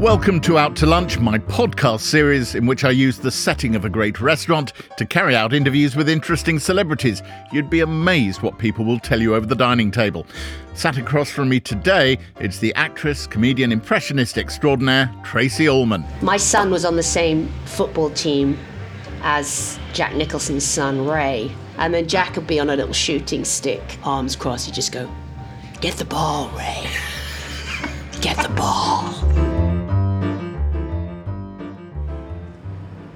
Welcome to Out to Lunch, my podcast series in which I use the setting of a great restaurant to carry out interviews with interesting celebrities. You'd be amazed what people will tell you over the dining table. Sat across from me today, it's the actress, comedian, impressionist extraordinaire, Tracey Ullman. My son was on the same football team as Jack Nicholson's son, Ray. And then Jack would be on a little shooting stick, arms crossed. He'd just go, Get the ball, Ray. Get the ball.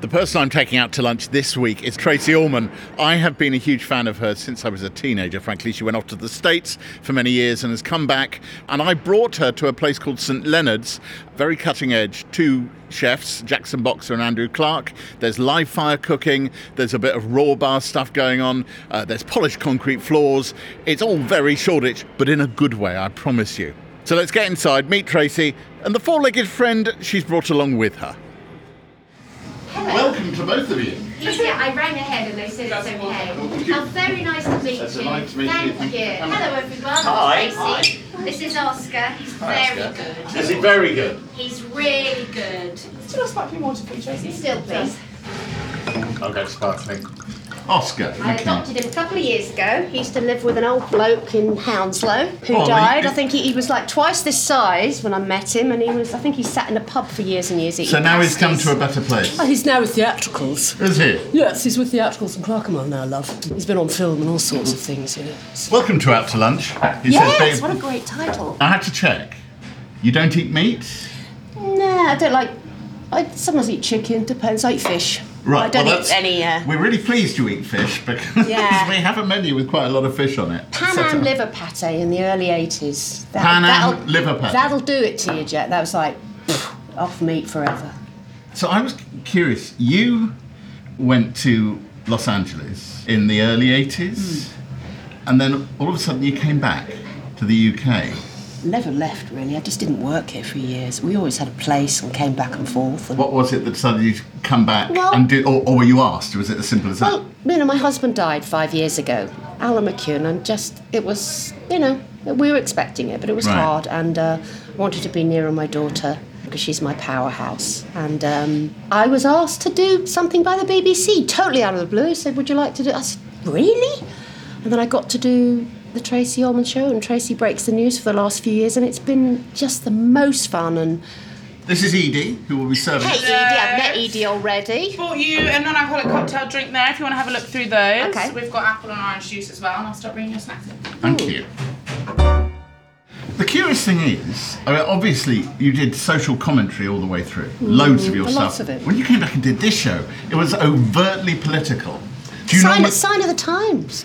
The person I'm taking out to lunch this week is Tracey Ullman. I have been a huge fan of her since I was a teenager, frankly. She went off to the States for many years and has come back. And I brought her to a place called St. Leonard's, very cutting edge. Two chefs, Jackson Boxer and Andrew Clark. There's live fire cooking, there's a bit of raw bar stuff going on, uh, there's polished concrete floors. It's all very Shoreditch, but in a good way, I promise you. So let's get inside, meet Tracey, and the four legged friend she's brought along with her. Welcome to both of you. Yeah, I rang ahead and they said it's okay. Oh, very nice to meet That's you. delight to meet. Thank Thank you. you. Hello everyone. Hi. Tracey. This is Oscar. He's very good. Is he very good? He's really good. Still a sparkling water, please, Tracey. Still, please. I'll go sparkling. Oscar. I okay. adopted him a couple of years ago. He used to live with an old bloke in Hounslow who Oh, died. he- I think he, he was like twice this size when I met him, and he was. I think he sat in a pub for years and years. So eating now he's come to a better place. Oh, he's now with theatricals. Is he? Yes, he's with theatricals and Clerkenwell now, love. He's been on film and all sorts of things, you know. Welcome to Out to Lunch. He Yes, says, what a great title. I had to check. You don't eat meat? Nah, I don't like. I sometimes eat chicken. Depends. I eat fish. I don't well, eat any. Uh, We're really pleased you eat fish because Yeah. we have a menu with quite a lot of fish on it. Pan Am liver pate in the early 80s. That, Pan Am that'll- liver pate. That'll do it to you, Jet. That was like, pff, off meat forever. So I was curious. You went to Los Angeles in the early 80s, and then all of a sudden you came back to the UK. Never left, really. I just didn't work here for years. We always had a place and came back and forth. And, What was it that decided you come back Well- and do, or, or were you asked? Was it as simple as that? well, you know, my husband died five years ago, Alan McKeown, and just, it was, you know, we were expecting it, but it was Right. hard, and uh, I wanted to be nearer my daughter because she's my powerhouse. And um, I was asked to do something by the BBC, totally out of the blue. He said, Would you like to do I said, Really? And then I got to do the Tracey Ullman show, and Tracey breaks the news for the last few years, and it's been just the most fun. And This is Edie, who will be serving. hey, Edie, I've met Edie already. Bought you a non-alcoholic cocktail drink there if you want to have a look through those. Okay. We've got apple and orange juice as well, and I'll start bringing your snacks in. Thank you. The curious thing is, I mean, obviously, you did social commentary all the way through, mm, loads of your lots stuff. of it. When you came back and did this show, it was overtly political. Do you sign, normally- sign of the times.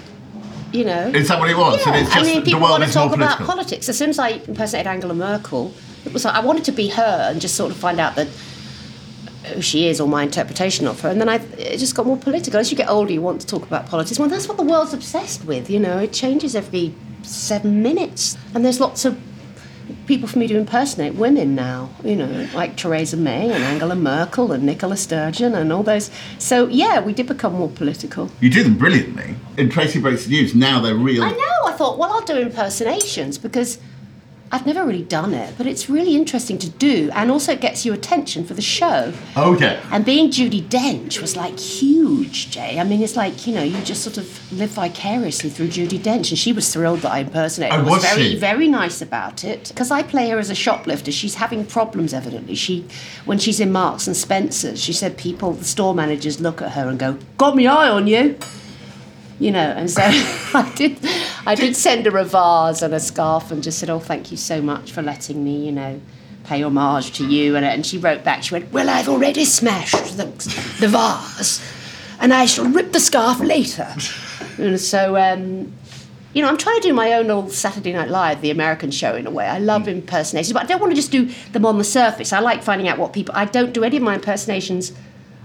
You know. Is that what it was? Yeah. And it's I mean, the people world want to talk about politics. As soon as I impersonated Angela Merkel, it was like I wanted to be her and just sort of find out that who she is or my interpretation of her. And then I, it just got more political. As you get older, you want to talk about politics. Well, that's what the world's obsessed with. You know, it changes every seven minutes, and there's lots of people for me to impersonate women now, you know, like Theresa May and Angela Merkel and Nicola Sturgeon and all those. So, yeah, we did become more political. You do them brilliantly. In Tracey Breaks the News, now they're real. I know, I thought, well, I'll do impersonations because I've never really done it, but it's really interesting to do, and also it gets your attention for the show. Oh, yeah. And being Judi Dench was like huge, Jay. I mean, it's like you know, you just sort of live vicariously through Judi Dench, and she was thrilled that I impersonated. Oh, her. was very, she? very nice about it because I play her as a shoplifter. She's having problems, evidently. She, when she's in Marks and Spencers, she said people, the store managers, look at her and go, "Got me eye on you." you know and so i did i did send her a vase and a scarf and just said oh thank you so much for letting me you know pay homage to you and, and she wrote back she went well i've already smashed the, the vase and i shall rip the scarf later and so um, you know, I'm trying to do my own little Saturday Night Live, the American show, in a way. I love impersonations, but I don't want to just do them on the surface. I like finding out what people. I don't do any of my impersonations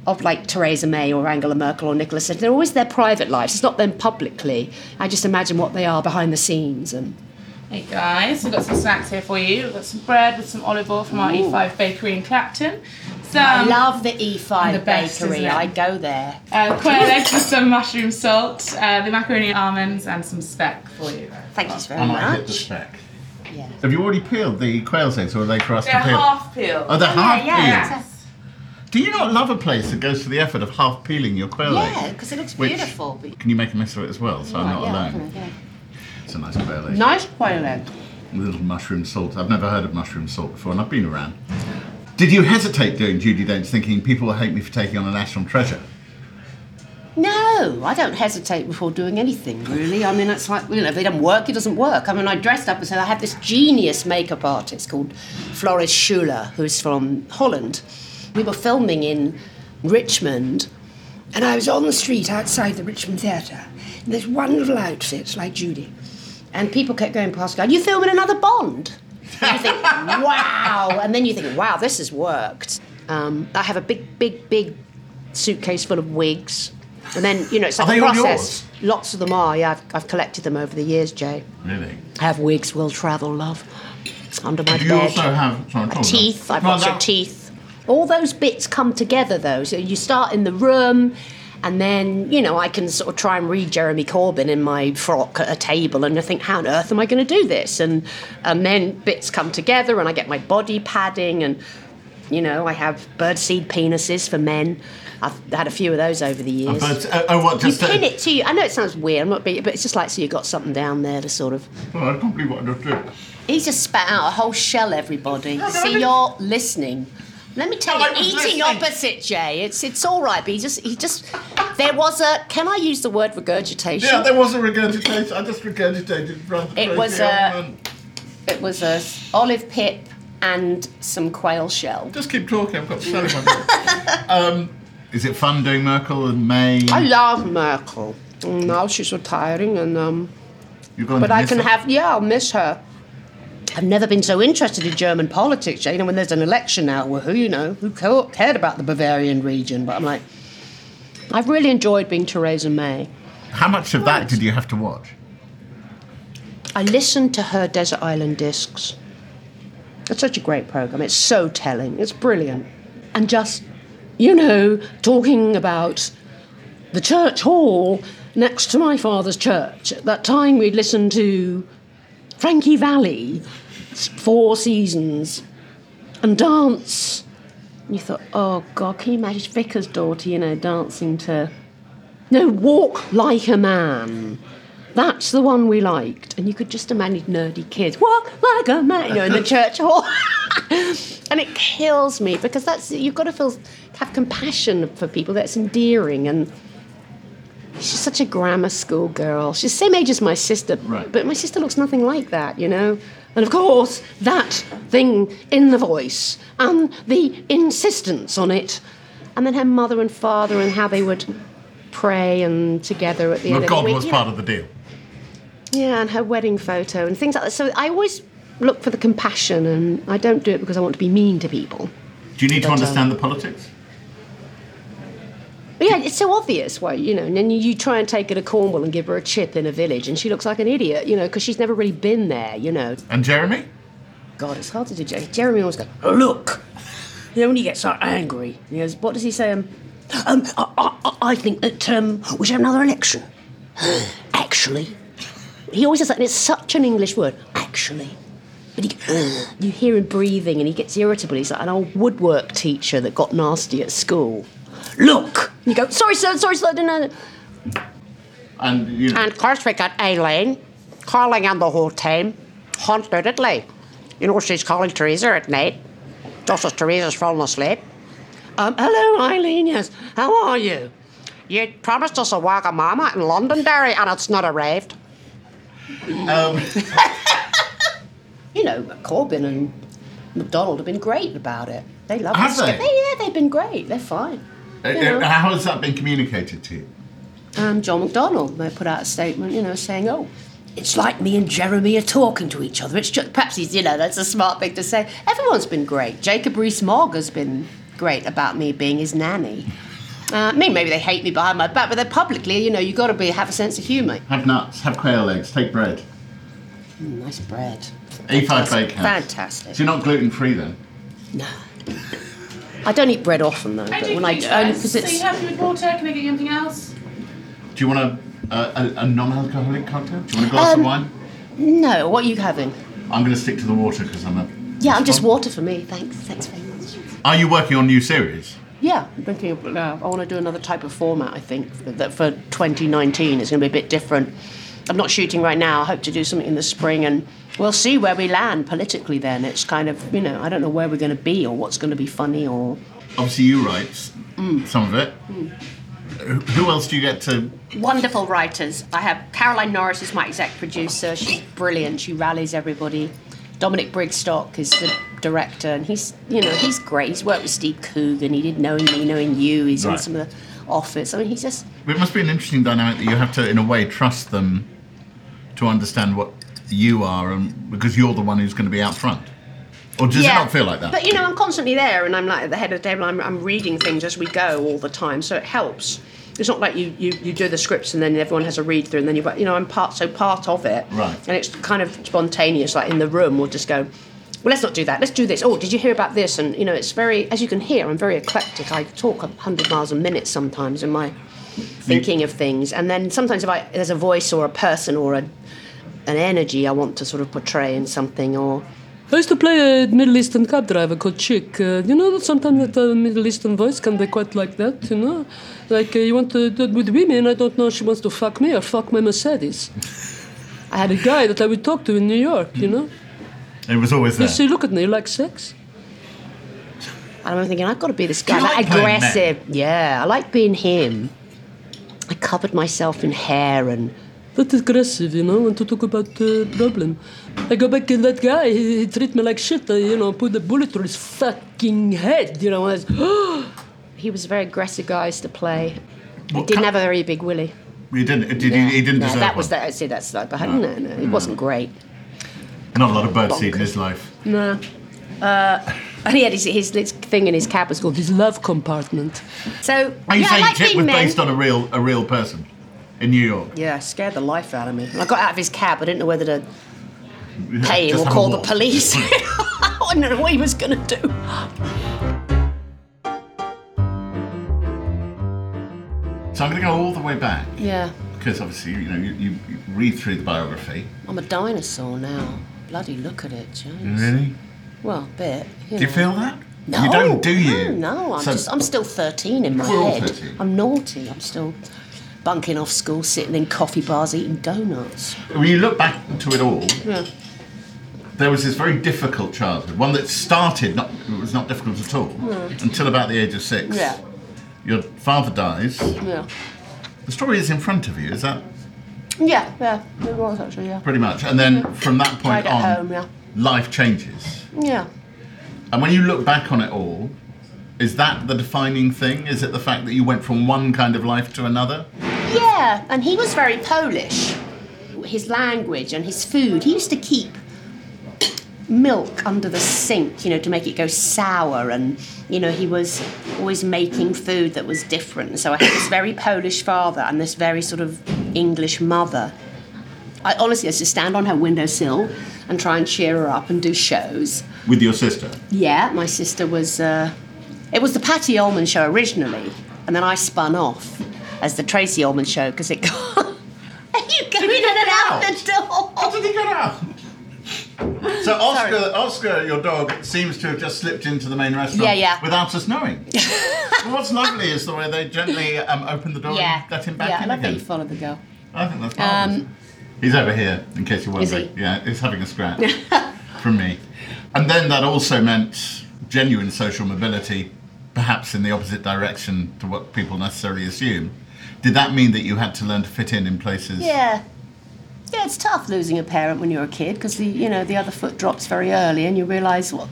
of like Theresa May or Angela Merkel or Nicola Sturgeon. They're always their private lives. It's not them publicly. I just imagine what they are behind the scenes. And Hey guys, we've got some snacks here for you. We've got some bread with some olive oil from our E5 bakery in Clapton. Some I love the E5 the best, bakery. isn't? I go there. uh, quail eggs with some mushroom salt, uh, the Marcona almonds, and some speck for you. Thank you very I might hit the much. speck. Yeah. Have you already peeled the quail's eggs, or are they for us They're to peel? half peeled. Oh, they're half yeah, peeled. yeah. Do you not love a place that goes to the effort of half peeling your quail egg? Yeah, because it looks Which- beautiful. But Can you make a mess of it as well, so I'm oh, not yeah, alone? yeah. It's a nice quail egg. Nice quail egg. With a little mushroom salt. I've never heard of mushroom salt before, and I've been around. Did you hesitate doing Judi Dench thinking people will hate me for taking on a national treasure? No, I don't hesitate before doing anything, really. I mean, it's like, you know, if it doesn't work, it doesn't work. I mean, I dressed up and said I have this genius makeup artist called Floris Schuler, who's from Holland. We were filming in Richmond, and I was on the street outside the Richmond Theatre in this wonderful outfit, like Judi. And people kept going past, going, Are you filming another Bond? And you think, wow. And then you think, wow, this has worked. Um, I have a big, big, big suitcase full of wigs. And then, you know, it's like a process. Lots of them are, yeah. I've, I've collected them over the years, Jay. Really? I have wigs, will travel, love. Under my Do you bed. also have sorry, teeth, I've No, got your that- teeth. All those bits come together though. So you start in the room and then, you know, I can sort of try and read Jeremy Corbyn in my frock at a table and I think, how on earth am I going to do this? And and then bits come together and I get my body padding and you know, I have birdseed penises for men. I've had a few of those over the years. But, uh, oh, what, you just. uh, pin it to you. I know it sounds weird, I'm not being, but it's just like so you've got something down there to sort of Oh, I can't believe what I just did. He's just spat out a whole shell, everybody. See, you're listening. Let me tell No, I you, eating listening. opposite Jay. It's it's all right, but he just he just there was a. Can I use the word regurgitation? Yeah, there was a regurgitation. I just regurgitated. rather It was, crazy uh. It was a s- olive pip and some quail shell. Just keep talking. I've got to in my um, is it fun doing Merkel and May? I love Merkel. Now she's retiring, and um, You're going but to I can her? have yeah, I'll miss her. I've never been so interested in German politics. You know, when there's an election now, well, who you know who cared about the Bavarian region? But I'm like, I've really enjoyed being Theresa May. How much of that did you have to watch? I listened to her Desert Island Discs. It's such a great program. It's so telling. It's brilliant. And just, you know, talking about the church hall next to my father's church. At that time, we'd listened to Frankie Valli, Four Seasons, and dance. And you thought, oh God, can you imagine Vicar's daughter, you know, dancing to. No, walk like a man. That's the one we liked. And you could just imagine nerdy kids, walk like a man, you know, in the church hall. and it kills me because that's, you've got to feel, have compassion for people. That's endearing. And she's such a grammar school girl. She's the same age as my sister, Right. but my sister looks nothing like that, you know? And of course, that thing in the voice and the insistence on it. And then her mother and father and how they would pray and together at the Well, end God of the week. God was part know. of the deal. Yeah, and her wedding photo and things like that. So I always look for the compassion, and I don't do it because I want to be mean to people. Do you need to But, um, understand the politics? Yeah, it's so obvious why, you know, and then you, try and take her to Cornwall and give her a chip in a village, and she looks like an idiot, you know, because she's never really been there, you know. And Jeremy? God, it's hard to do. Jer- Jeremy always goes, "Oh, look. You know, when he gets so angry, he goes, what does he say? Um, um, I, I, I think that um, we should have another election. Actually. He always says that, and it's such an English word. Actually. But he, you hear him breathing and he gets irritable. He's like an old woodwork teacher that got nasty at school. Look! And you go, sorry, sir, sorry, sir. And you know, And of course, we got Arlene calling on the whole time, haunted You know, she's calling Teresa at night, just as Teresa's falling asleep. Um, hello, Arlene, yes. How are you? You promised us a Wagamama in Londonderry and it's not arrived. um, You know, Corbyn and McDonnell have been great about it. They love Have it. they? Yeah, they've been great. They're fine. Uh, know. how has that been communicated to you? Um, John McDonnell they put out a statement, you know, saying, "Oh, It's like me and Jeremy are talking to each other. It's just perhaps he's, you know, that's a smart thing to say." Everyone's been great. Jacob Rees-Mogg has been great about me being his nanny. Uh, I mean, maybe they hate me behind my back, but they're publicly, you know, you've got to be have a sense of humour. Have nuts, have quail eggs, take bread. Mm, nice bread. A5 bacon. Fantastic. So you're not gluten free then? No. I don't eat bread often though, I but do when I keep only bread. because So you it's happy with water? Can I get you anything else? Do you want a, a, a, a non-alcoholic cocktail? Do you want a glass Um, of wine? no. What are you having? I'm going to stick to the water because I'm a. Yeah, I'm just water for me. Thanks. Thanks very much. Are you working on new series? Yeah, I'm thinking of, uh, I want to do another type of format, I think, that for 2019 it's going to be a bit different. I'm not shooting right now. I hope to do something in the spring and we'll see where we land politically then. It's kind of, you know, I don't know where we're going to be or what's going to be funny or. Obviously, you write s- mm. some of it. Who- Who else do you get to? Wonderful writers. I have Caroline Norris is my exec producer. She's brilliant. She rallies everybody. Dominic Brigstocke is the director, and he's you know he's great. He's worked with Steve Coogan. He did knowing me, knowing you. He's in some of the Office. I mean, he's just It must be an interesting dynamic that you have to, in a way, trust them to understand what you are, and because you're the one who's going to be out front. Or does it not feel like that? But you know, I'm constantly there, and I'm like at the head of the table. I'm, I'm reading things as we go all the time, so it helps. It's not like you, you, you do the scripts and then everyone has a read through, and then you've you know I'm part so part of it, Right. And it's kind of spontaneous. Like in the room, we'll just go. Well, let's not do that. Let's do this. Oh, did you hear about this? And you know, it's very, as you can hear, I'm very eclectic. I talk a hundred miles a minute sometimes in my thinking of things, and then sometimes if I there's a voice or a person or a an energy I want to sort of portray in something, or I used to play a Middle Eastern cab driver called Chick. Uh, you know that sometimes that uh, Middle Eastern voice can be quite like that, you know? Like uh, you want to do it with women, I don't know if she wants to fuck me or fuck my Mercedes. I had a guy that I would talk to in New York, you know? it was always there. You see, look at me, you like sex? And I'm thinking, I've got to be this guy, like that playing men? aggressive. Yeah, I like being him. I covered myself in hair and That aggressive, you know, want to talk about the problem. I go back to that guy, he, he treat me like shit, I, you know, put a bullet through his fucking head, you know, I he was a very aggressive guy to play. He What didn't have a very big willy. He didn't. Did Yeah. he, he didn't no, deserve that was one. that. See, that's like, but no, no, it wasn't great. Not a lot of birdseed in his life. No. Uh, and he had his, his, his thing in his cab was called his love compartment. So Are you yeah, I saying like Chip being was men. based on a real a real person in New York? Yeah, scared the life out of me. I got out of his cab. I didn't know whether to pay him or call the police. I didn't know what he was going to do. So I'm going to go all the way back Yeah, because obviously you know you, you, you read through the biography. I'm a dinosaur now. Bloody look at it, James. Really? Well, a bit. Do you know. feel that? No, You don't, do you? No, no, I'm So- just I'm still 13 in my head. 13. I'm naughty. I'm still bunking off school, sitting in coffee bars, eating donuts. When you look back to it all, Yeah. there was this very difficult childhood. One that started not it was not difficult at all until about the age of six. Yeah. Your father dies. Yeah. The story is in front of you. Is that Yeah, yeah, it was actually, yeah. pretty much? And then from that point Right on, home, yeah. life changes. Yeah. And when you look back on it all, is that the defining thing? Is it the fact that you went from one kind of life to another? Yeah, and he was very Polish. His language and his food. He used to keep milk under the sink, you know, to make it go sour. And, you know, he was always making food that was different. So I had this very Polish father and this very sort of English mother. I honestly used to stand on her windowsill and try and cheer her up and do shows. With your sister? Yeah, my sister was. Uh, it was the Patty Ullman show originally, and then I spun off as the Tracy Ullman show because it got. Are you go in and out the door. How did he get out? So Oscar, Oscar, your dog, seems to have just slipped into the main restaurant Yeah, yeah. without us knowing. What's lovely is the way they gently um, open the door Yeah. and let him back in yeah, I in love that you followed the girl. I think that's marvelous. he's over here, in case you're wondering. he? Yeah, he's having a scratch from me. And then that also meant genuine social mobility, perhaps in the opposite direction to what people necessarily assume. Did that mean that you had to learn to fit in in places? Yeah. Yeah, it's tough losing a parent when you're a kid because the you know the other foot drops very early and you realise what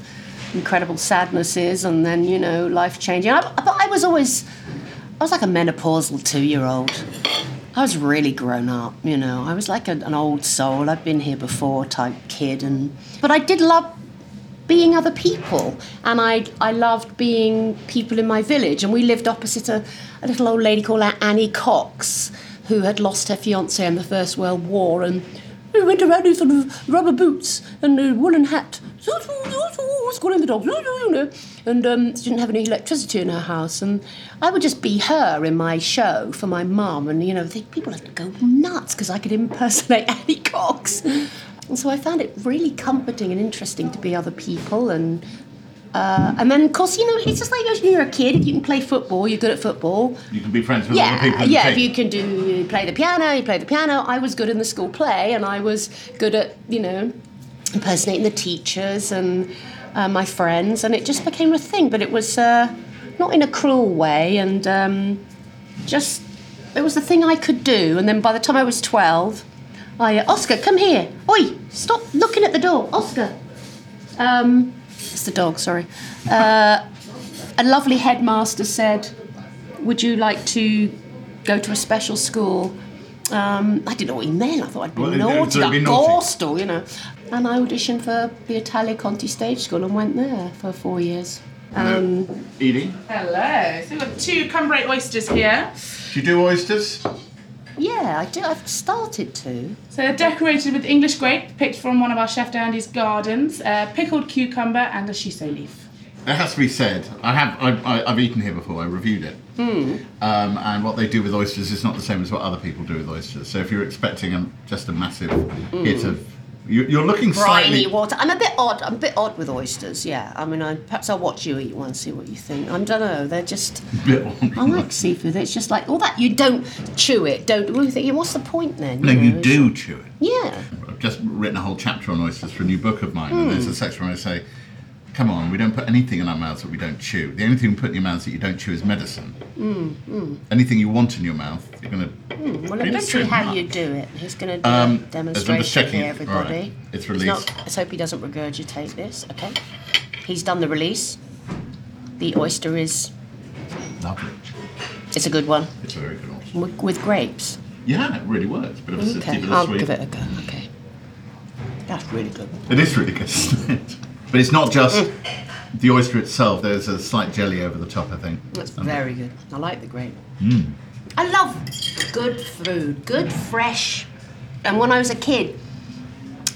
incredible sadness is and then you know life changing. I, but I was always I was like a menopausal two year old. I was really grown up, you know. I was like a, an old soul. I've been here before type kid, and but I did love being other people, and I I loved being people in my village. And we lived opposite a, a little old lady called Annie Cox, who had lost her fiance in the First World War, and we went around in sort of rubber boots and a woolen hat. Calling the dogs, and um, she didn't have any electricity in her house, and I would just be her in my show for my mum, and you know, people would go nuts because I could impersonate Annie Cox, and so I found it really comforting and interesting to be other people, and uh, and then of course you know it's just like when you're a kid, if you can play football, you're good at football, You can be friends with other people yeah. If you can do, you play the piano, you play the piano. I was good in the school play, and I was good at, you know, impersonating the teachers and uh, my friends, and it just became a thing. But it was uh, not in a cruel way, and um, just it was the thing I could do. And then by the time I was twelve, I uh, Oscar, come here. Oi, stop looking at the door, Oscar. Um, it's the dog. Sorry. Uh, a lovely headmaster said would you like to go to a special school? Um, I didn't know what he meant. I thought I'd be Well, it- naughty, so be like naughty. Borstal, you know. And I auditioned for the Italia Conti Stage School and went there for four years. Um, Edie, Hello. So we've got two cumbrae oysters here. do you do oysters? Yeah, I do. I've started to. So they're decorated with English grape, picked from one of our Chef Dandy's gardens, uh, pickled cucumber, and a shiso leaf. It has to be said. I have. I, I, I've eaten here before. I reviewed it. Hmm. Um, and what they do with oysters is not the same as what other people do with oysters. So if you're expecting a, just a massive hit of, you, you're looking Briny slightly. water. I'm a bit odd. I'm a bit odd with oysters. Yeah. I mean, I, perhaps I'll watch you eat one, and see what you think. I don't know. They're just. bit I like seafood. It's just like all that. You don't chew it. Don't. What do? What's the point then? No, know? you do chew it. Yeah. I've just written a whole chapter on oysters for a new book of mine, and Hmm. there's a section where I say, "Come on, we don't put anything in our mouths that we don't chew. The only thing we put in your mouths that you don't chew is medicine. Hmm, Anything you want in your mouth, you're going to. Well, let's see how you do it. He's going to do Um, a demonstration here, everybody. Alright, it's released. not- let's hope he doesn't regurgitate this. Okay. He's done the release. The oyster is. Lovely. It's a good one It's a very good oyster. with, with grapes. Yeah, it really works. Bit of a Okay, okay. bit of I'll sweet. give it a go. Okay. That's really good. It is really good, isn't it? But it's not just Mm. the oyster itself. There's a slight jelly over the top, I think. That's very good. I like the grape. Hmm. I love good food, good fresh. And when I was a kid,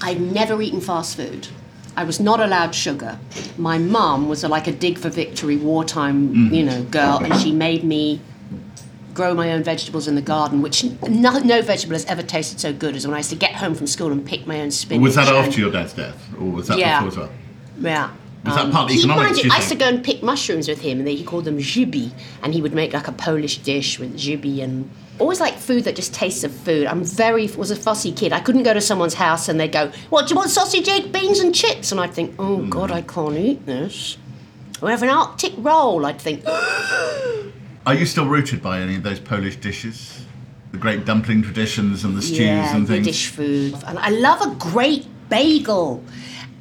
I'd never eaten fast food. I was not allowed sugar. My mum was a, like a dig for victory wartime, Mm. you know, girl, and she made me grow my own vegetables in the garden, which no, no vegetable has ever tasted so good as when I used to get home from school and pick my own spinach. Was that after your dad's death, or was that Yeah. before as well? Yeah. Was that partly he economics, minded- do you I used to go and pick mushrooms with him, and he called them jibi, and he would make like a Polish dish with jibi and always like food that just tastes of food. I'm very was a fussy kid. I couldn't go to someone's house and they'd go, "What do you want? Sausage, egg, beans, and chips?" And I'd think, "Oh Hmm. God, I can't eat this." Or have an Arctic roll. I'd think, Are you still rooted by any of those Polish dishes? The great dumpling traditions and the stews yeah, and things? British food. And I love a great bagel.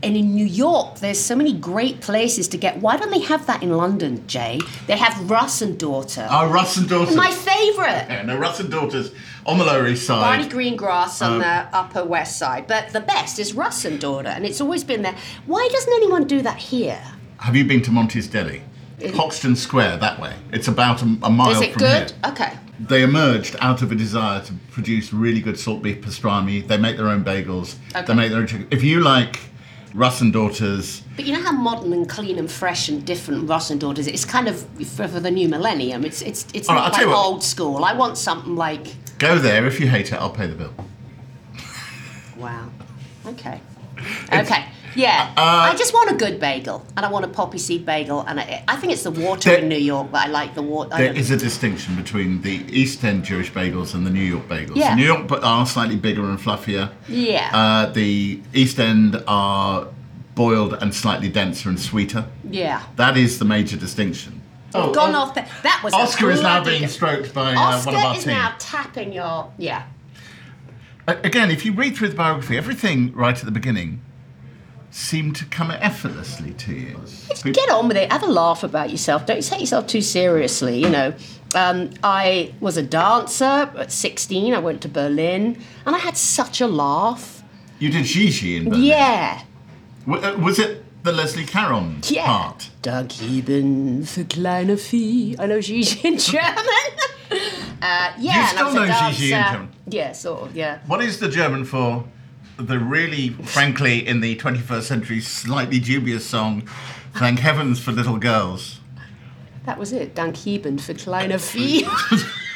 And in New York, there's so many great places to get. Why don't they have that in London, Jay? They have Russ and Daughter. Oh, Russ and Daughters. My favourite. Yeah, no, Russ and Daughters on the Lower East Side. Barney Side. Green Grass Um, on the Upper West Side. But the best is Russ and Daughter, and it's always been there. Why doesn't anyone do that here? Have you been to Monty's Deli? Hoxton Square, that way. It's about a, a mile Is it good? here. Okay. They emerged out of a desire to produce really good salt beef pastrami. They make their own bagels. Okay. They make their own chicken. If you like Russ and Daughters, But you know how modern and clean and fresh and different Russ and Daughters is? It's kind of for, for the new millennium. It's it's it's All right, not I'll like what. old school. I want something like go there. If you hate it, I'll pay the bill. wow. Okay. Okay. Yeah, Uh, I just want a good bagel, and I want a poppy seed bagel, and I, I think it's the water There- in New York that I like. The water. There is a distinction between the East End Jewish bagels and the New York bagels. Yeah. The New York ba- are slightly bigger and fluffier. Yeah. Uh, the East End are boiled and slightly denser and sweeter. yeah. That is the major distinction. Oh, Gone O- off. The, that was Oscar is now being stroked by uh, Oscar one of our is team. now tapping your yeah. Again, if you read through the biography, everything right at the beginning seemed to come effortlessly to you. Get on with it. Have a laugh about yourself. Don't take yourself too seriously. You know, um, I was a dancer at 16. I went to Berlin, and I had such a laugh. You did Gigi in Berlin. Yeah, W- uh, was it the Leslie Caron part? yeah. part? Danke für kleine Vieh. I know Gigi in German. uh, yeah, You still know Gigi in. German? Yeah, sort of. Yeah. What is the German for the really, frankly, in the 21st century, slightly dubious song, Thank Heavens for Little Girls? That was it. Dank Heben für kleine Vieh.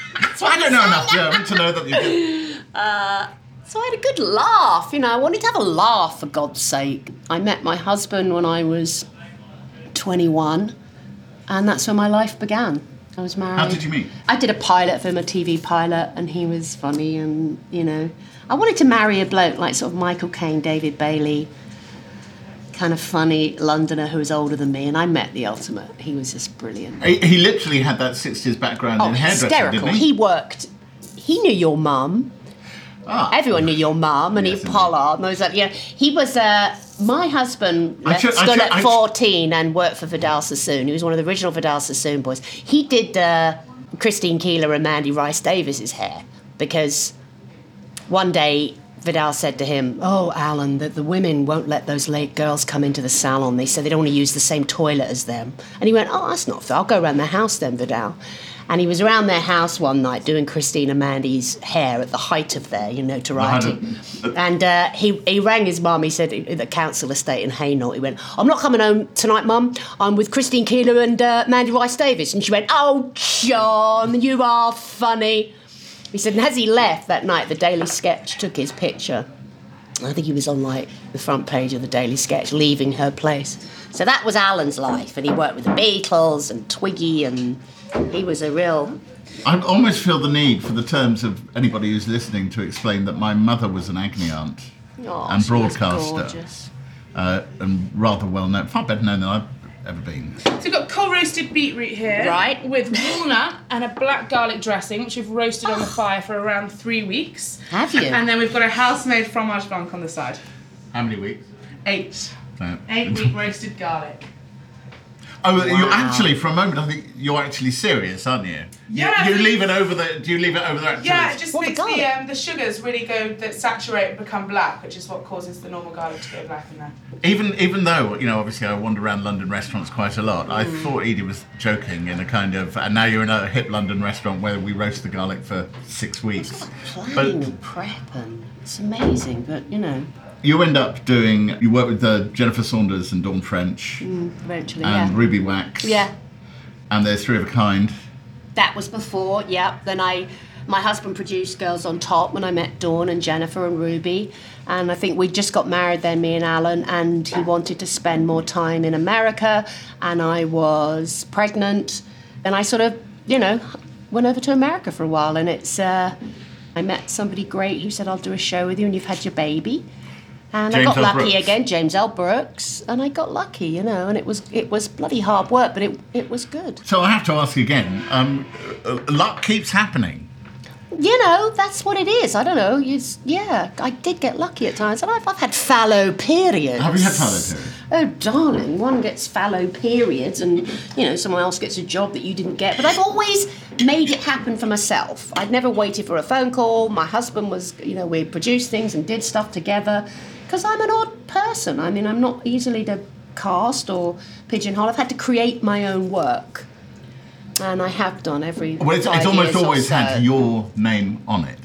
I don't know enough German to know that you can. Uh, so I had a good laugh, you know. I wanted to have a laugh for God's sake. I met my husband when I was 21, and that's when my life began. I was married. How did you meet? I did a pilot for him, a TV pilot, and he was funny, and you know, I wanted to marry a bloke like sort of Michael Caine, David Bailey, kind of funny Londoner who was older than me, and I met the ultimate. He was just brilliant. He, he literally had that 60s background Oh, in hairdressing, hysterical. He he? worked. He knew your mum. Ah. Everyone knew your mum, and Yes, he. Pollard and those that. Yeah, he was. Uh, my husband left should- school should- at fourteen and worked for Vidal Sassoon. He was one of the original Vidal Sassoon boys. He did uh, Christine Keeler and Mandy Rice Davies's hair because one day Vidal said to him, "Oh, Alan, that the women won't let those late girls come into the salon. They said they don't want to use the same toilet as them." And he went, "Oh, that's not fair. I'll go around their house then, Vidal." And he was around their house one night doing Christina Mandy's hair at the height of their, you notoriety. And uh, he, he rang his mum. He said the council estate in Hainault. He went, "I'm not coming home tonight, mum. I'm with Christine Keeler and uh, Mandy Rice Davies." And she went, "Oh, John, you are funny." He said, and as he left that night, the Daily Sketch took his picture. I think he was on like the front page of the Daily Sketch, leaving her place. So that was Alan's life, and he worked with the Beatles and Twiggy, and he was a real. I almost feel the need for the terms of anybody who's listening to explain that my mother was an Agni aunt Oh, and she was broadcaster uh, and rather well known, far better known than I've ever been. So we've got cold roasted beetroot here. Right. With walnut and a black garlic dressing, which we've roasted on the oh. fire for around three weeks. Have you? And then we've got a house made fromage blanc on the side. How many weeks? Eight. No. Eight week roasted garlic. Oh, you actually, for a moment, I think you're actually serious, aren't you? You- Yeah, You, I leave it over the. Do you leave it over the? Yeah, it just What, the makes the, garlic? um, the sugars really go that saturate and become black, which is what causes the normal garlic to go black in there. Even even though you know, obviously, I wander around London restaurants quite a lot. I Mm. thought Edie was joking in a kind of. And now you're in a hip London restaurant where we roast the garlic for six weeks. Planning But and prep, and it's amazing, but you know, you end up doing. You work with uh, Jennifer Saunders and Dawn French eventually, and yeah. Ruby Wax. Yeah. And there's three of a kind. That was before, yeah. Then I, my husband produced Girls on Top when I met Dawn and Jennifer and Ruby. And I think we just got married then, me and Alan, and he wanted to spend more time in America. And I was pregnant. And I sort of, you know, went over to America for a while. And it's, uh, I met somebody great who said, I'll do a show with you, and you've had your baby. And I got L. lucky Brooks. again, James L. Brooks, and I got lucky, you know, and it was it was bloody hard work, but it it was good. So I have to ask again. Um, uh, luck keeps happening. You know, that's what it is. I don't know. You, yeah, I did get lucky at times, and I've, I've had fallow periods. Have you had fallow periods? Oh, darling, one gets fallow periods, and you know, someone else gets a job that you didn't get. But I've always made it happen for myself. I'd never waited for a phone call. My husband was, you know, we produced things and did stuff together. Because I'm an odd person. I mean, I'm not easily to cast or pigeonhole. I've had to create my own work, and I have done every. Well, it's, it's almost always so. had your name on it.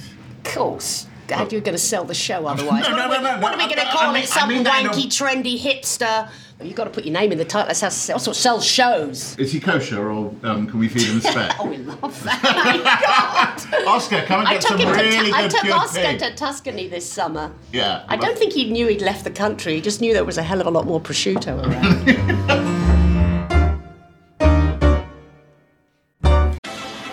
Of course. How you're going to sell the show otherwise? No, no, what, no, no, what are we going to call I it? Some I mean that in wanky, trendy hipster. You've got to put your name in the title. That's how what sells shows. Is he kosher or um, can we feed him a spare? Oh, we love that. oh, my God. Oscar, come and I get took some him really to, I good took cured Oscar pig. to Tuscany this summer. Yeah. I don't think he knew he'd left the country. He just knew there was a hell of a lot more prosciutto around.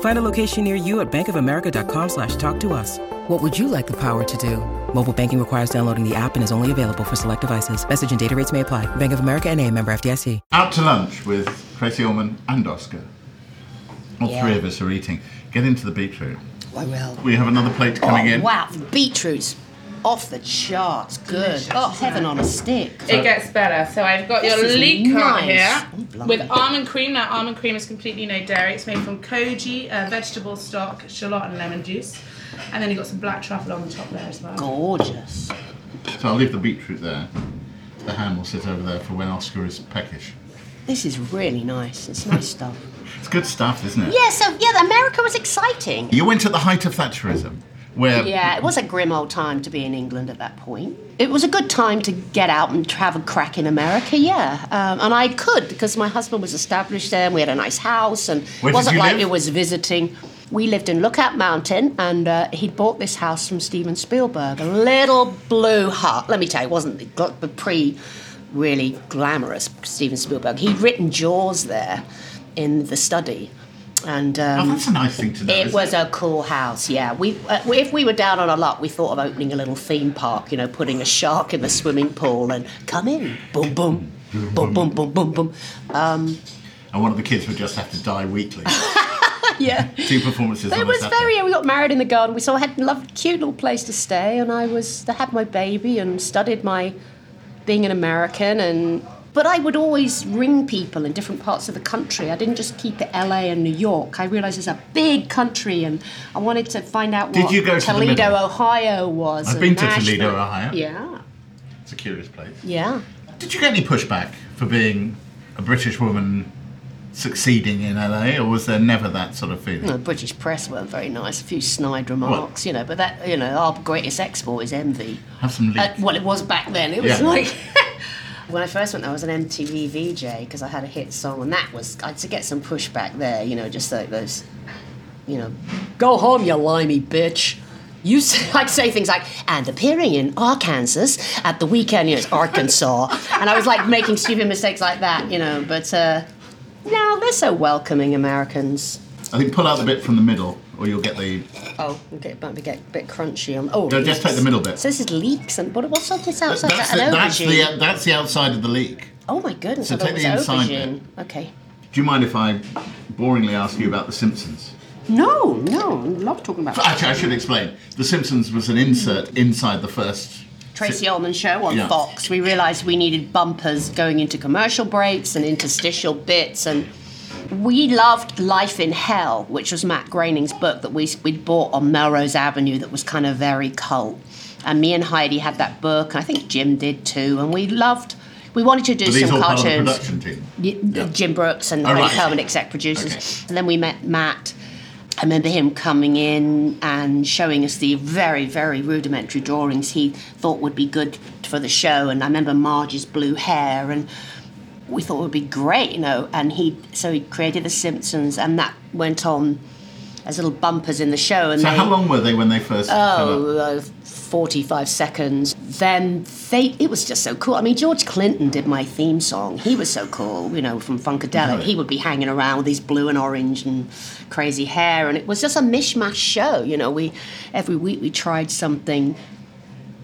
Find a location near you at bankofamerica.com slash talk to us. What would you like the power to do? Mobile banking requires downloading the app and is only available for select devices. Message and data rates may apply. Bank of America and a member FDIC. Out to lunch with Tracey Ullman and Oscar. All Yeah. three of us are eating. Get into the beetroot. I will. We have another plate coming oh, in. Wow, the beetroot's off the charts. Good. oh, heaven on a stick. It gets better. So I've got This your is leek nice. here Oh, blimey. with almond cream. Now almond cream is completely no dairy. It's made from koji, uh, vegetable stock, shallot, and lemon juice. And then you've got some black truffle on the top there as well. Gorgeous. So I'll leave the beetroot there. The ham will sit over there for when Oscar is peckish. This is really nice. It's nice stuff. It's good stuff, isn't it? Yeah, so yeah, America was exciting. You went at the height of Thatcherism, where Yeah, it was a grim old time to be in England at that point. It was a good time to get out and have a crack in America, yeah. Um, and I could because my husband was established there and we had a nice house and it wasn't like live? it was visiting. We lived in Lookout Mountain and uh, he'd bought this house from Steven Spielberg, a little blue hut. Let me tell you, it wasn't the pre really glamorous Steven Spielberg. He'd written Jaws there in the study. And um, oh, that's a nice thing to know. it was a cool house, yeah. We, uh, if we were down on our luck, we thought of opening a little theme park, you know, putting a shark in the swimming pool and come in, boom, boom, boom, boom, boom, boom, boom. Um, And one of the kids would just have to die weekly. yeah. Two performances. It was very. We got married in the garden. We saw had a lovely, cute little place to stay, and I was I had my baby and studied my being an American and. But I would always ring people in different parts of the country. I didn't just keep it LA and New York. I realised it's a big country, and I wanted to find out Did what you go to Toledo, middle? Ohio was. I've been to Nashville. Toledo, Ohio. Yeah, It's a curious place. yeah. Did you get any pushback for being a British woman succeeding in LA, or was there never that sort of feeling? No, the British press weren't very nice. A few snide remarks, you know. But that, you know, our greatest export is envy. Have some. Uh, well, it was back then. It was Yeah. like when I first went there, I was an MTV VJ because I had a hit song, and that was I had to get some pushback there. You know, just like those, you know, go home, you limey bitch. You say, say things like, and appearing in Arkansas at the weekend, you know, Arkansas. and I was like making stupid mistakes like that, you know, but uh, no, they're so welcoming, Americans. I think pull out the bit from the middle, or you'll get the. Oh, okay, it might be get a bit crunchy on. Oh, No, just take the middle bit. So this is leeks, and what, what's on this outside? That's That- the, an that's aubergine. the that's the outside of the leek. Oh my goodness! So I thought take the inside aubergine. Okay. Do you mind if I boringly ask you about The Simpsons? No, no, I love talking about Actually, I should explain. The Simpsons was an insert inside the first. Tracey Ullman show on Yeah. Fox. We realised we needed bumpers going into commercial breaks and interstitial bits, and we loved Life in Hell, which was Matt Groening's book that we we bought on Melrose Avenue. That was kind of very cult. And me and Heidi had that book, and I think Jim did too. And we loved. We wanted to do Were some all part of the cartoons. production team? Y- Yeah. Jim Brooks and Oh, Ray right. Coleman, exec producers. Okay. And then we met Matt. I remember him coming in and showing us the very, very rudimentary drawings he thought would be good for the show. And I remember Marge's blue hair, and we thought it would be great, you know. And he so he created The Simpsons, and that went on as little bumpers in the show. And So they, how long were they when they first? Oh, uh, 45 seconds. Then they, it was just so cool. I mean, George Clinton did my theme song. He was so cool, you know, from Funkadelic. He would be hanging around with his blue and orange and crazy hair, and it was just a mishmash show. You know, we every week we tried something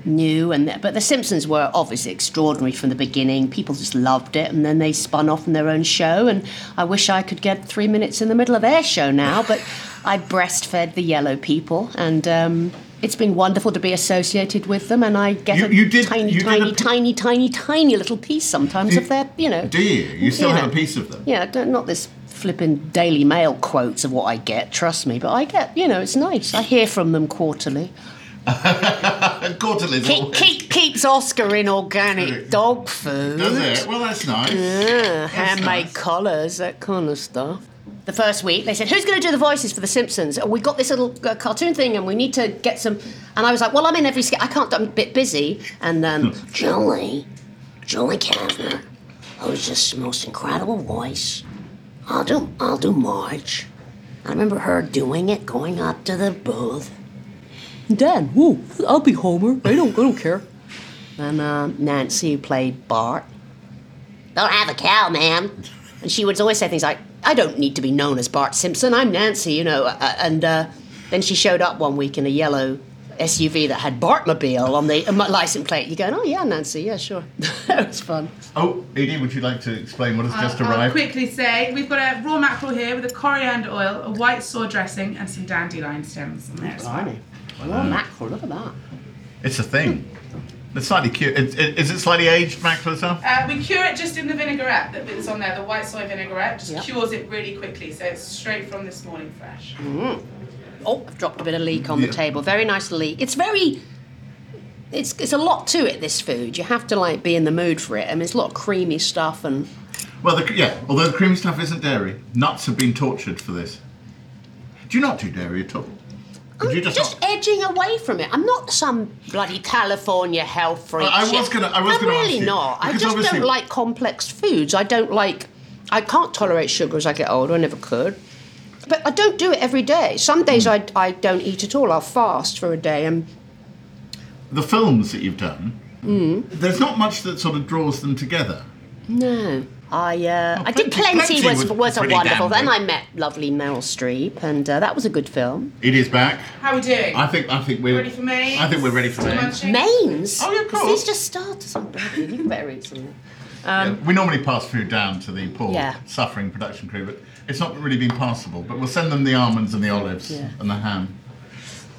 new and but the simpsons were obviously extraordinary from the beginning people just loved it and then they spun off in their own show and i wish i could get three minutes in the middle of their show now but i breastfed the yellow people and um, it's been wonderful to be associated with them and i get You- a did- tiny you did tiny a- tiny tiny tiny little piece sometimes of their you know Do you? You still you have know. a piece of them? yeah not this flipping daily mail quotes of what i get trust me but i get you know it's nice i hear from them quarterly Quarterly. Keep, keep, keeps Oscar in organic dog food. Does it? Well, that's nice. Yeah, That's handmade nice. collars, that kind of stuff. The first week, they said, "Who's going to do the voices for The Simpsons?" And we got this little uh, cartoon thing, and we need to get some. And I was like, "Well, I'm in every sketch. I can't. I'm a bit busy." And um, Julie, Julie Kavner, who's just the most incredible voice. I'll do. I'll do Marge. I remember her doing it, going up to the booth. Dad, whoa, I'll be Homer. I don't, I don't care. And uh, Nancy, played Bart. Don't have a cow, man. And she would always say things like, I don't need to be known as Bart Simpson. I'm Nancy, you know. Uh, and uh, then she showed up one week in a yellow SUV that had Bartmobile on the uh, license plate. You're going, oh, yeah, Nancy, yeah, sure. that was fun. Oh, Edie, would you like to explain what has just I'll, I'll quickly say we've got a raw mackerel here with a coriander oil, a white sauce dressing, and some dandelion stems on there as well. Blimey. Oh, mackerel, look at that. It's a thing. It's slightly cute. Is, is it slightly aged mackerel as well? Uh, we cure it just in the vinaigrette that is on there, the white soy vinaigrette. Just Yep. cures it really quickly, so it's straight from this morning fresh. Oh, I've dropped a bit of leek on Yeah. the table. Very nice leek. It's very. It's, it's a lot to it, this food. You have to like be in the mood for it. I mean, it's a lot of creamy stuff and Well, the, yeah. Although the creamy stuff isn't dairy, nuts have been tortured for this. Do you not do dairy at all? I'm just, just edging away from it. I'm not some bloody California health freak. I- I was gonna- I was I'm gonna ask really not. I just don't like complex foods. I don't like. I can't tolerate sugar as I get older. I never could. But I don't do it every day. Some days Hmm. I, I don't eat at all. I'll fast for a day. And The films that you've done, Mm. there's not much that sort of draws them together. no, I uh, I did Plenty- plenty. Plenty was was was a wonderful. Then. I met lovely Meryl Streep, and uh, that was a good film. It is back. How are we doing? I think. I think we're Ready for mains? I think we're ready for Still mains. Mains. Oh, yeah, of 'Cause course. These just starters. I'm bloody- You better eat something. Yeah, we normally pass food down to the poor, Um, Yeah. suffering production crew, but it's not really been passable. But we'll send them the almonds and the olives Yeah. and the ham.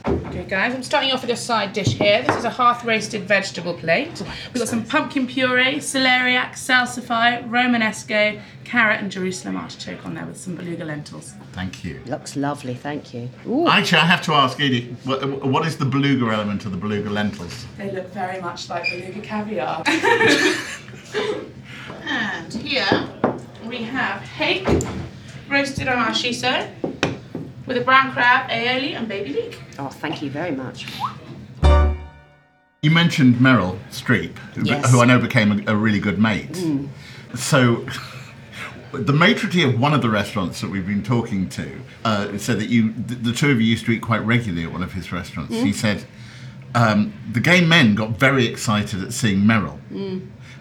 Okay, guys, I'm starting off with a side dish here. This is a hearth roasted vegetable plate. We've got some pumpkin puree, celeriac, salsify, romanesco, carrot, and Jerusalem artichoke on there with some beluga lentils. Thank you. Looks lovely. Thank you. Ooh. Actually, I have to ask Edie, what, what is the beluga element of the beluga lentils? They look very much like beluga caviar. and here we have hake roasted on our shiso with a brown crab, aioli, and baby leek. Oh, thank you very much. You mentioned Meryl Streep, who, Yes. who I know became a, a really good mate. So, the maitre d' of one of the restaurants that we've been talking to uh, said that you, the, the two of you used to eat quite regularly at one of his restaurants. He said um, the gay men got very excited at seeing Meryl,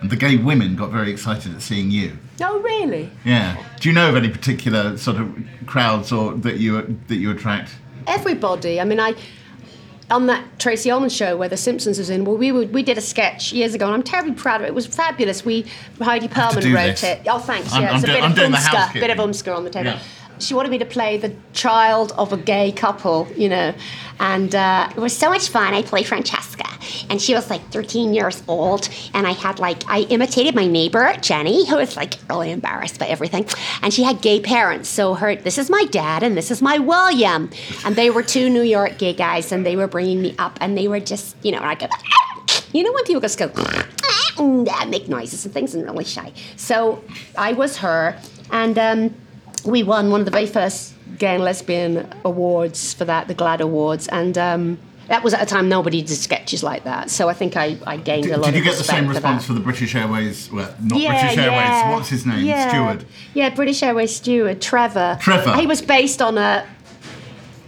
and the gay women got very excited at seeing you. Oh, really? Yeah. Do you know of any particular sort of crowds or that you that you attract? Everybody. I mean, I on that Tracey Ullman show where The Simpsons was in. Well, we would, we did a sketch years ago, and I'm terribly proud of it. It was fabulous. We Heide Perlman wrote this. it. Oh, thanks. I'm- yeah, it's a do- bit I'm of umska, bit of umska on the table. Yeah. She wanted me to play the child of a gay couple, you know, and uh, it was so much fun. I played Francesca, and she was like 13 years old, and I had like I imitated my neighbor Jenny, who was like really embarrassed by everything, and she had gay parents. So her, this is my dad, and this is my William, and they were two New York gay guys, and they were bringing me up, and they were just, you know, and I go. You know when people just go "Ah," make noises and things and really shy. So I was her, and um, we won one of the very first gay and lesbian awards for that, the GLAD Awards, and um, that was at a time nobody did sketches like that. So I think I, I gained Did, a lot did you get the same response for for the British Airways? Well, not British Airways. What's his name? Yeah. Steward. Yeah, British Airways steward, Trevor. Trevor. He was based on a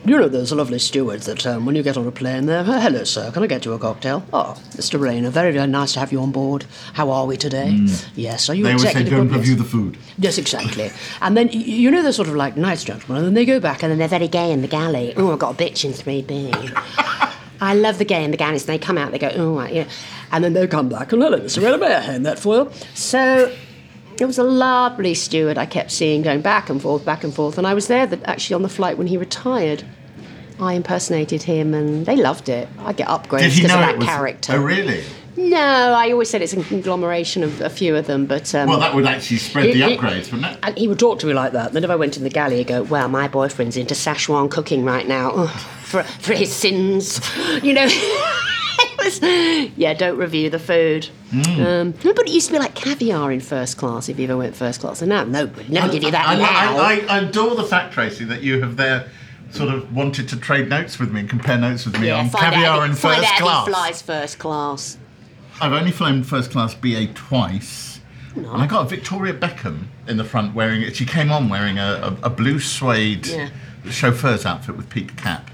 You know those lovely stewards that, um, when you get on a plane, they're, "Uh, hello, sir, can I get you a cocktail? Oh, Mr. Rayner, very, very nice to have you on board. How are we today? Yes, are you They always say, don't review Yes. the food. Yes, exactly. and then, you know, they're sort of like nice gentlemen, and then they go back and then they're very gay in the galley. Oh, I've got a bitch in 3B. I love the gay in the galleys. And they come out, they go, oh, right, yeah. And then they come back and, hello, Mr. Rayner, may I hand that you? So it was a lovely steward I kept seeing going back and forth, back and forth. And I was there that actually on the flight when he retired. I impersonated him and they loved it. I get upgrades because of that it was? character. Oh, really? No, I always said it's a conglomeration of a few of them, but um, Well, that would actually spread the It- it- upgrades, wouldn't it? and he would talk to me like that. Then if I went in the galley, he'd go, "Well, my boyfriend's into Szechuan cooking right now Ugh, for for his sins," you know. was, yeah, don't review the food. Hmm. Um, but it used to be like caviar in first class if you ever went first class. And now, no, never give you that I, now. I, I, I adore the fact, Tracey, that you have there sort of wanted to trade notes with me and compare notes with me yeah, on caviar out, in first out class. he flies first class. I've only flown first class BA twice. And I got Victoria Beckham in the front wearing it. She came on wearing a, a, a blue suede Yeah. chauffeur's outfit with peaked cap.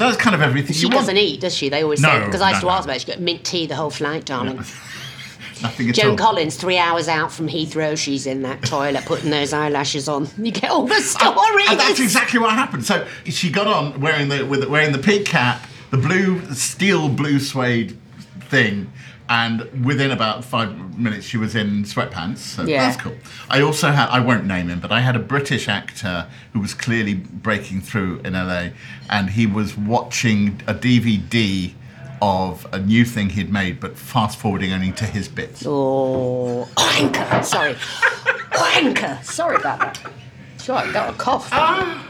So that's kind of everything She you want. doesn't eat, does she? They always No, say because I used no, to no. ask about. it, She got mint tea the whole flight, darling. Nothing at Joan all. Collins, three hours out from Heathrow, she's in that toilet putting those eyelashes on. You get all the stories. and that's exactly what happened. So she got on wearing the with wearing the pig cap, the blue steel blue suede thing, and within about five minutes she was in sweatpants. So Yeah. that's cool. I also had I won't name him, but I had a British actor who was clearly breaking through in LA, and he was watching a DVD of a new thing he'd made, but fast forwarding only to his bits. Oh, wanker. Sorry. wanker. Sorry about that. Sure, I got a cough. Ah.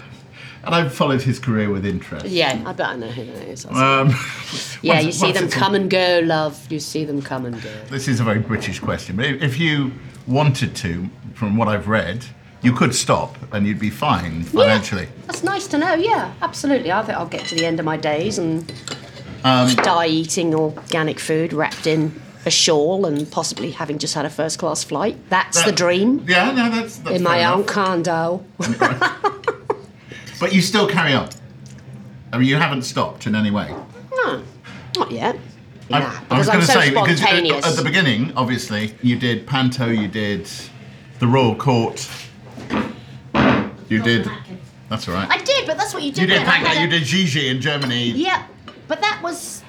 And I've followed his career with interest. Yeah, I bet I know who that is. Um, yeah, you see them come and go, love. You see them come and go. This is a very British question, but if you wanted to, from what I've read, you could stop and you'd be fine financially. That's nice to know. Yeah, absolutely. I think I'll get to the end of my days and Um, die eating organic food wrapped in a shawl and possibly having just had a first class flight. That's the dream. Yeah, no, that's, that's in my own condo. But you still carry on. I mean, you haven't stopped in any way. No, not yet. I, Nah, I was going to so say because at, at the beginning, obviously, you did Panto, you did the Royal Court, you did. That's all right. I did, but that's what you did. You did Panto, a- you did Gigi in Germany. Yeah, but that was.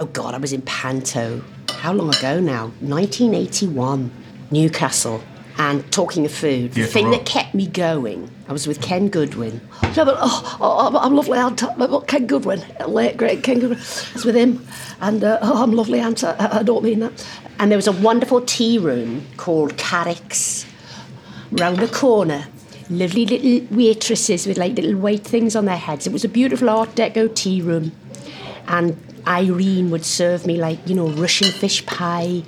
Oh God, I was in Panto. How long ago now? 1981, Newcastle. And talking of food, the thing that kept me going, I was with Ken Goodwin. No, but oh, oh, I'm- I'm lovely aunt, Ken Goodwin, late great Ken Goodwin. I was with him, and uh, oh, I'm lovely aunt. I, I don't mean that. And there was a wonderful tea room called Carrick's round the corner. Lovely little waitresses with like little white things on their heads. It was a beautiful Art Deco tea room. And Irene would serve me like, you know, Russian fish pie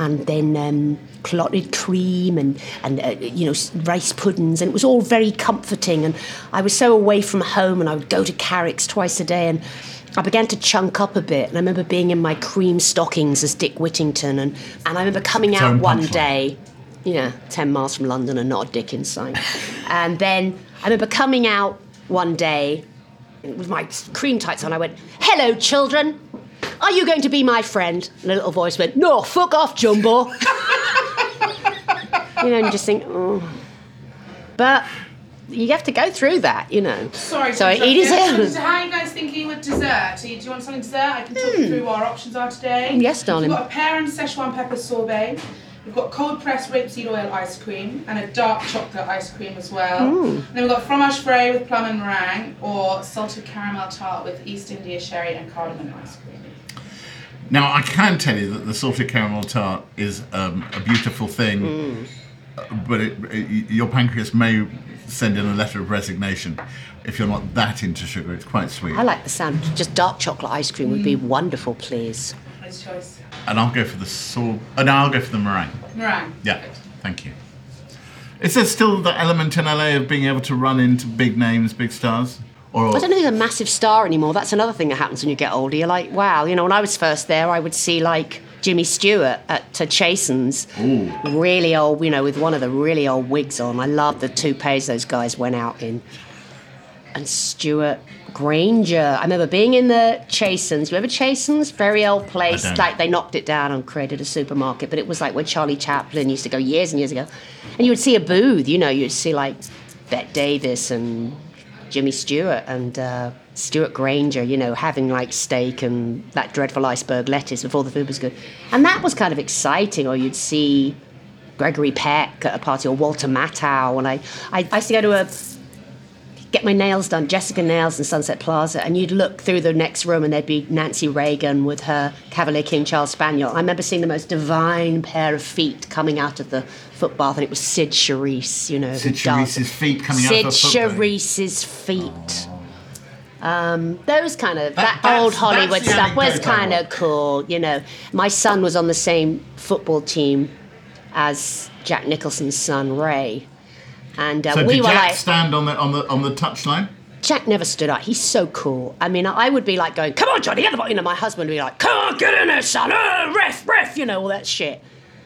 and then um, clotted cream and, and uh, you know, rice puddings. And it was all very comforting. And I was so away from home and I would go to Carrick's twice a day. And I began to chunk up a bit. And I remember being in my cream stockings as Dick Whittington. And, and I remember coming out one day yeah, 10 miles from London and not a dick in sight. and then I remember coming out one day with my cream tights on. I went, Hello, children. Are you going to be my friend? And a little voice went, No, fuck off, Jumbo. you know, and you just think, oh. But you have to go through that, you know. Sorry, to So interrupt eat you. his So. How are you guys thinking with dessert? Do you, want something dessert? I can talk you through what our options are today. Yes, darling. We've got a pear and Szechuan pepper sorbet. We've got cold pressed rapeseed oil ice cream and a dark chocolate ice cream as well. Hmm. And then we've got fromage frais with plum and meringue or salted caramel tart with East India sherry and cardamom ice cream. Now, I can tell you that the salted caramel tart is um, a beautiful thing, uh, but it, it, your pancreas may send in a letter of resignation if you're not that into sugar. It's quite sweet. I like the sound. Just dark chocolate ice cream would be wonderful, please. Nice choice. And I'll go for the sor. Oh, no, I'll go for the meringue. Meringue. Yeah, thank you. Is there still the element in LA of being able to run into big names, big stars? Or I don't know who's a massive star anymore. That's another thing that happens when you get older. You're like, wow, you know, when I was first there, I would see like Jimmy Stewart at to Chasen's, really old, you know, with one of the really old wigs on. I love the toupees those guys went out in. And Stewart Granger. I remember being in the Chasen's. You remember Chasen's? Very old place. Like they knocked it down and created a supermarket, but it was like where Charlie Chaplin used to go years and years ago. And you would see a booth, you know, you'd see like Bette Davis and Jimmy Stewart and uh, Stewart Granger, you know, having like steak and that dreadful iceberg lettuce before the food was good. And that was kind of exciting. Or you'd see Gregory Peck at a party or Walter Matthau. And I, I, I used to go to a get my nails done, Jessica Nails in Sunset Plaza, and you'd look through the next room and there'd be Nancy Reagan with her Cavalier King Charles Spaniel. I remember seeing the most divine pair of feet coming out of the footbath, and it was Cyd Charisse, you know. Cyd Charisse's feet coming out Cyd of a footbath. Charisse's feet. Um, those kind of That- that, old Hollywood the stuff was kind of cool, you know. My son was on the same football team as Jack Nicholson's son Ray, and uh, So we did were Jack like, stand on the on the on the touchline? Jack never stood up. He's so cool. I mean, I would be like going, "Come on, Johnny, get the ball." You know, my husband would be like, "Come on, get in there, son, uh, ref, ref," you know, all that shit.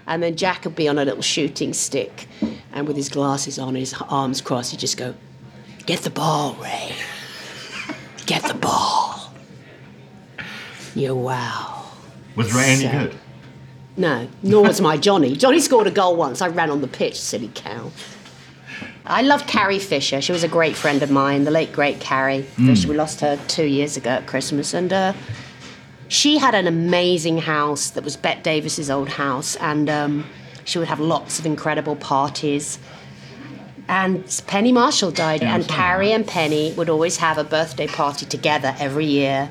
And then Jack would be on a little shooting stick, and with his glasses on, his arms crossed, he'd just go, "Get the ball, Ray. Get the ball." You wow. Was Ray any So- good? No, nor was my Johnny. Johnny scored a goal once. I ran on the pitch, silly cow. I loved Carrie Fisher. She was a great friend of mine, the late great Carrie Fisher. We lost her two years ago at Christmas, and uh, she had an amazing house that was Bette Davis's old house, and um, she would have lots of incredible parties. And Penny Marshall died, Yeah, and Carrie that. and Penny would always have a birthday party together every year.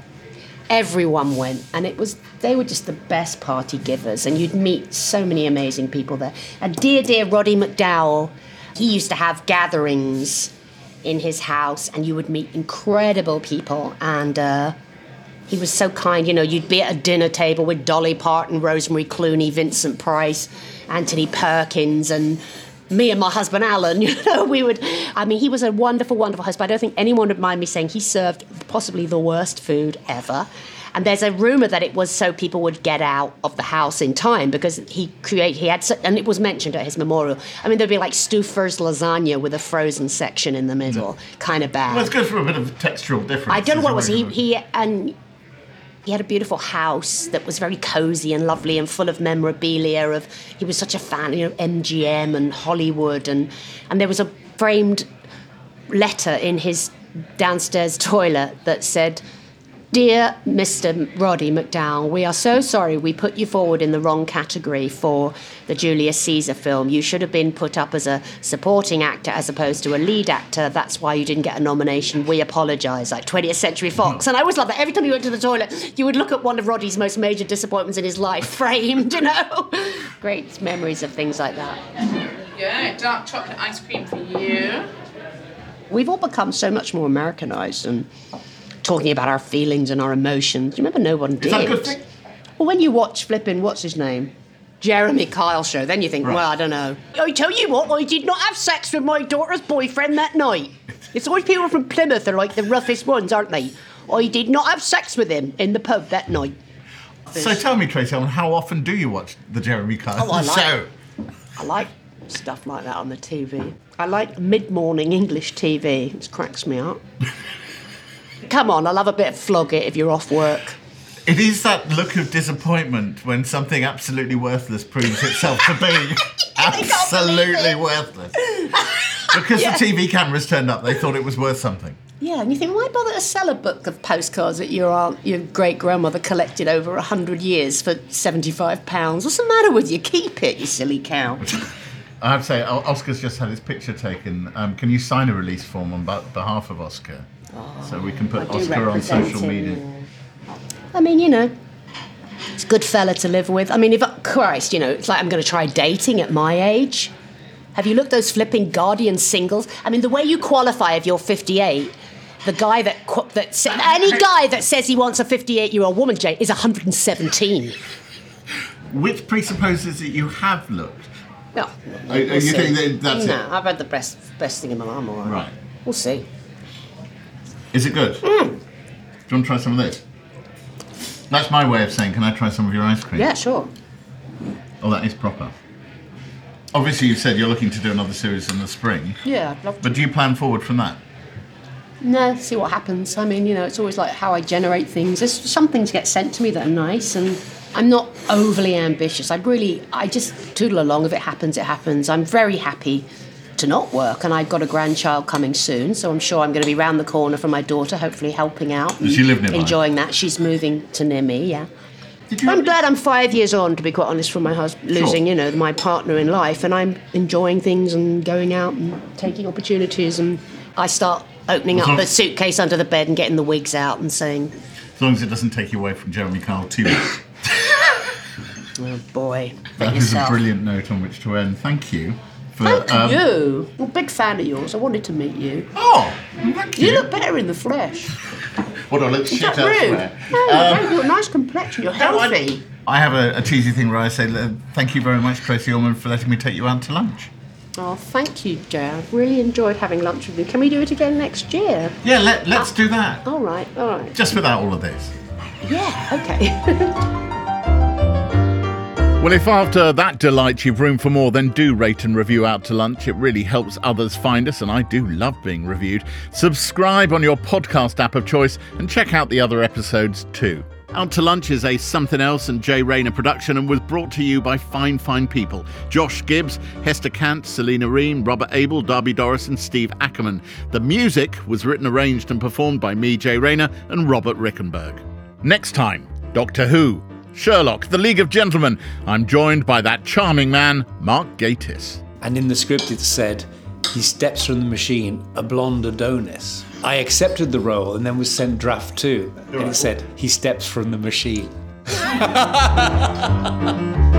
Everyone went, and it was they were just the best party givers, and you'd meet so many amazing people there. And dear, dear Roddy McDowall, he used to have gatherings in his house, and you would meet incredible people, and. Uh, he was so kind, you know. You'd be at a dinner table with Dolly Parton, Rosemary Clooney, Vincent Price, Anthony Perkins, and me and my husband Alan. You know, we would. I mean, he was a wonderful, wonderful husband. I don't think anyone would mind me saying he served possibly the worst food ever. And there's a rumor that it was so people would get out of the house in time because he create he had, and it was mentioned at his memorial. I mean, there'd be like Stouffer's lasagna with a frozen section in the middle, kind of bad. Well, it's good for a bit of textural difference. I don't know what it was. He, he and he had a beautiful house that was very cozy and lovely and full of memorabilia. Of he was such a fan, you know, MGM and Hollywood, and and there was a framed letter in his downstairs toilet that said. Dear Mr. Roddy McDowall, we are so sorry we put you forward in the wrong category for the Julius Caesar film. You should have been put up as a supporting actor as opposed to a lead actor. That's why you didn't get a nomination. We apologise. Like 20th Century Fox. And I always loved that. Every time you went to the toilet, you would look at one of Roddy's most major disappointments in his life, framed, you know? Great memories of things like that. Yeah, dark chocolate ice cream for you. We've all become so much more Americanised and talking about our feelings and our emotions. You remember, no one did. Is that a good thing? Well, when you watch flipping, what's his name? Jeremy Kyle show, then you think, Right. well, I don't know. I tell you what, I did not have sex with my daughter's boyfriend that night. It's always people from Plymouth are like the roughest ones, aren't they? I did not have sex with him in the pub that night. So tell me, Tracey, how often do you watch the Jeremy Kyle Oh, I like show? I like stuff like that on the TV. I like mid-morning English TV. It cracks me up. Come on, I love a bit of flog it if you're off work. It is that look of disappointment when something absolutely worthless proves itself to be absolutely worthless. Because Yeah. the TV cameras turned up, they thought it was worth something. Yeah, and you think, why bother to sell a book of postcards that your aunt, your great grandmother collected over a hundred years for seventy-five pounds? What's the matter with you? Keep it, you silly cow. I have to say, Oscar's just had his picture taken. Um, can you sign a release form on behalf of Oscar? so we can put Oscar on social him, media. yeah. I mean, you know, it's a good fella to live with. I mean, if Christ, you know, it's like I'm going to try dating at my age. Have you looked those flipping Guardian singles? I mean, the way you qualify if you're 58, the guy that that sa- any guy that says he wants a 58 year old woman, Jay, is 117. Which presupposes that you have looked. No, Are- are you think that that's no, it? I've had the best best thing in my right. Right. We'll see. Is it good? Mm. Do you want to try some of this? That's my way of saying, can I try some of your ice cream? Yeah, sure. Oh, that is proper. Obviously, you said you're looking to do another series in the spring, Yeah, I'd love to. but do you plan forward from that? No, see what happens. I mean, you know, it's always like how I generate things. There's some things get sent to me that are nice, and I'm not overly ambitious. I really, I just toodle along. If it happens, it happens. I'm very happy to not work, and I've got a grandchild coming soon, so I'm sure I'm going to be round the corner from my daughter, hopefully helping out. Does she live nearby? Enjoying that. She's moving to near me, yeah. I'm glad I'm five years on, to be quite honest, from my husband losing, you know, my partner in life, and I'm enjoying things and going out and taking opportunities, and I start opening up the suitcase under the bed and getting the wigs out and saying, As long as it doesn't take you away from Jeremy Kyle too much. "Oh boy, That is a brilliant note on which to end. Thank you. For, Thank um, you. I'm a big fan of yours. I wanted to meet you. Oh, thank You you. look better in the flesh. What do I look shit elsewhere? No, Um, you've got a nice complexion. You're No, I- healthy. I have a, a cheesy thing where I say, "Uh, thank you very much, Tracey Ullman, for letting me take you out to lunch. Oh, thank you, Joe. I've really enjoyed having lunch with you. Can we do it again next year? Yeah, let, let's do that. All right, all right. Just without all of this. Yeah, okay. Well, if after that delight you've room for more, then do rate and review Out to Lunch. It really helps others find us, and I do love being reviewed. Subscribe on your podcast app of choice and check out the other episodes too. Out to Lunch is a Somethin' Else and Jay Rayner production and was brought to you by fine, fine people Josh Gibbs, Hester Kant, Selena Reen, Robert Abel, Darby Doris, and Steve Ackerman. The music was written, arranged, and performed by me, Jay Rayner, and Robert Rickenberg. Next time, Doctor Who, Sherlock, The League of Gentlemen. I'm joined by that charming man, Mark Gatiss. And in the script it said, he steps from the machine, a blonde Adonis. I accepted the role and then was sent draft two. And it said, he steps from the machine.